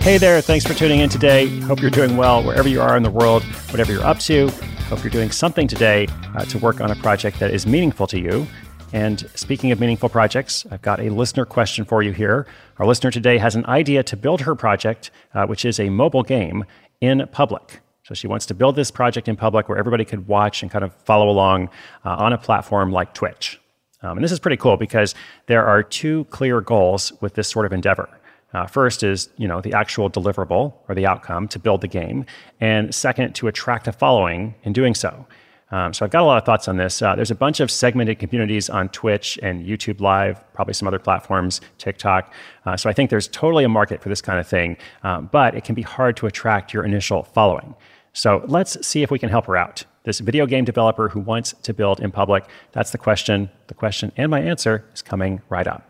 Hey there, thanks for tuning in today. Hope you're doing well wherever you are in the world, whatever you're up to. Hope you're doing something today uh, to work on a project that is meaningful to you. And speaking of meaningful projects, I've got a listener question for you here. Our listener today has an idea to build her project, uh, which is a mobile game, in public. So she wants to build this project in public where everybody could watch and kind of follow along uh, on a platform like Twitch. Um, and this is pretty cool because there are two clear goals with this sort of endeavor. Uh, first is you know the actual deliverable or the outcome to build the game, and second to attract a following in doing so. Um, so I've got a lot of thoughts on this. Uh, there's a bunch of segmented communities on Twitch and YouTube Live, probably some other platforms, TikTok. Uh, so I think there's totally a market for this kind of thing, um, but it can be hard to attract your initial following. So let's see if we can help her out. This video game developer who wants to build in public. That's the question. The question and my answer is coming right up.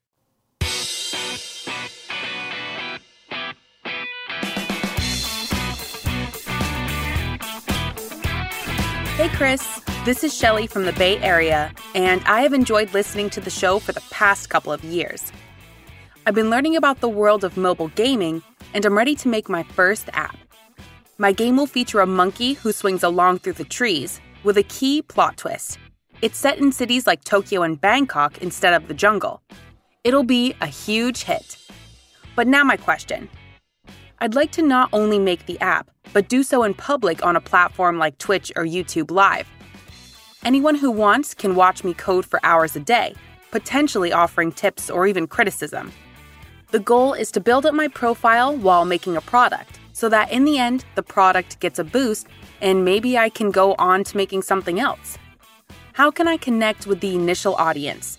Hey, Chris. This is Shelly from the Bay Area, and I have enjoyed listening to the show for the past couple of years. I've been learning about the world of mobile gaming, and I'm ready to make my first app. My game will feature a monkey who swings along through the trees with a key plot twist. It's set in cities like Tokyo and Bangkok instead of the jungle. It'll be a huge hit. But now, my question I'd like to not only make the app, but do so in public on a platform like Twitch or YouTube Live. Anyone who wants can watch me code for hours a day, potentially offering tips or even criticism. The goal is to build up my profile while making a product, so that in the end, the product gets a boost and maybe I can go on to making something else. How can I connect with the initial audience?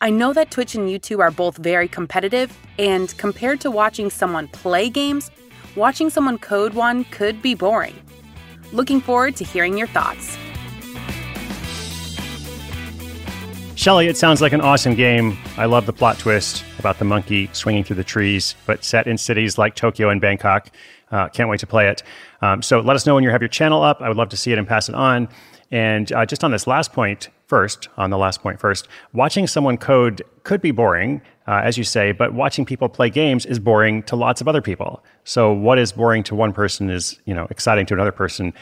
I know that Twitch and YouTube are both very competitive, and compared to watching someone play games, watching someone code one could be boring. Looking forward to hearing your thoughts. Shelly, it sounds like an awesome game. I love the plot twist about the monkey swinging through the trees, but set in cities like Tokyo and Bangkok. Uh, can't wait to play it. Um, so let us know when you have your channel up. I would love to see it and pass it on. And uh, just on this last point, first, on the last point first, watching someone code could be boring, uh, as you say, but watching people play games is boring to lots of other people. So what is boring to one person is, you know, exciting to another person.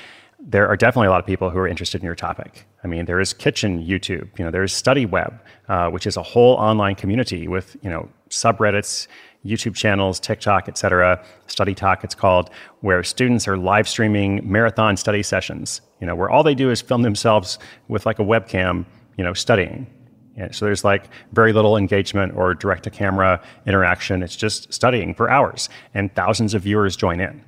there are definitely a lot of people who are interested in your topic. I mean, there is Kitchen YouTube, you know, there's StudyWeb, uh, which is a whole online community with, you know, subreddits, YouTube channels, TikTok, etc. Study Talk, it's called, where students are live streaming marathon study sessions, you know, where all they do is film themselves with like a webcam, you know, studying. Yeah, so there's like very little engagement or direct to camera interaction. It's just studying for hours, and thousands of viewers join in.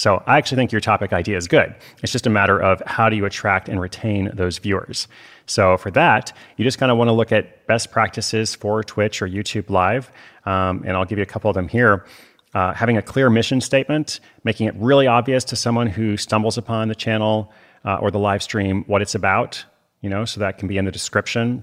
So I actually think your topic idea is good. It's just a matter of how do you attract and retain those viewers. So for that, you just kind of want to look at best practices for Twitch or YouTube Live, um, and I'll give you a couple of them here. Uh, having a clear mission statement, making it really obvious to someone who stumbles upon the channel uh, or the live stream what it's about, you know, so that can be in the description.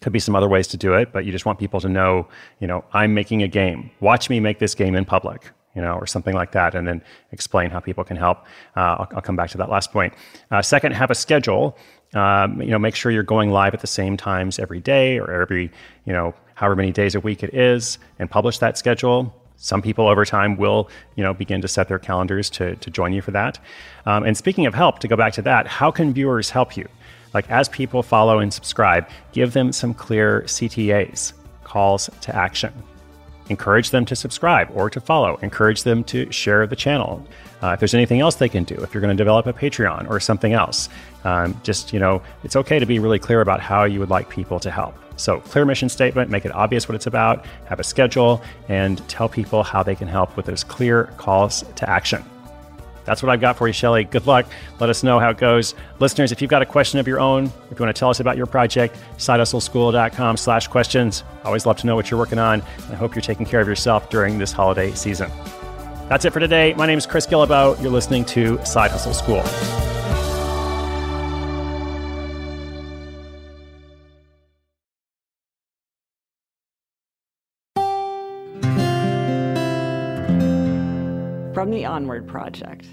Could be some other ways to do it, but you just want people to know, you know, I'm making a game. Watch me make this game in public, you know, or something like that, and then explain how people can help. Uh, I'll, I'll, come back to that last point. Uh, second, have a schedule. Um, you know, make sure you're going live at the same times every day or every, you know, however many days a week it is, and publish that schedule. Some people over time will, you know, begin to set their calendars to, to join you for that. Um, and speaking of help, to go back to that, how can viewers help you? Like as people follow and subscribe, give them some clear CTAs, calls to action. Encourage them to subscribe or to follow. Encourage them to share the channel. Uh, if there's anything else they can do, if you're going to develop a Patreon or something else, um, just, you know, it's okay to be really clear about how you would like people to help. So, clear mission statement, make it obvious what it's about, have a schedule, and tell people how they can help with those clear calls to action. That's what I've got for you, Shelly. Good luck. Let us know how it goes. Listeners, if you've got a question of your own, if you want to tell us about your project, sidehustleschool.com slash questions. Always love to know what you're working on. I hope you're taking care of yourself during this holiday season. That's it for today. My name is Chris Guillebeau. You're listening to Side Hustle School. From the Onward Project.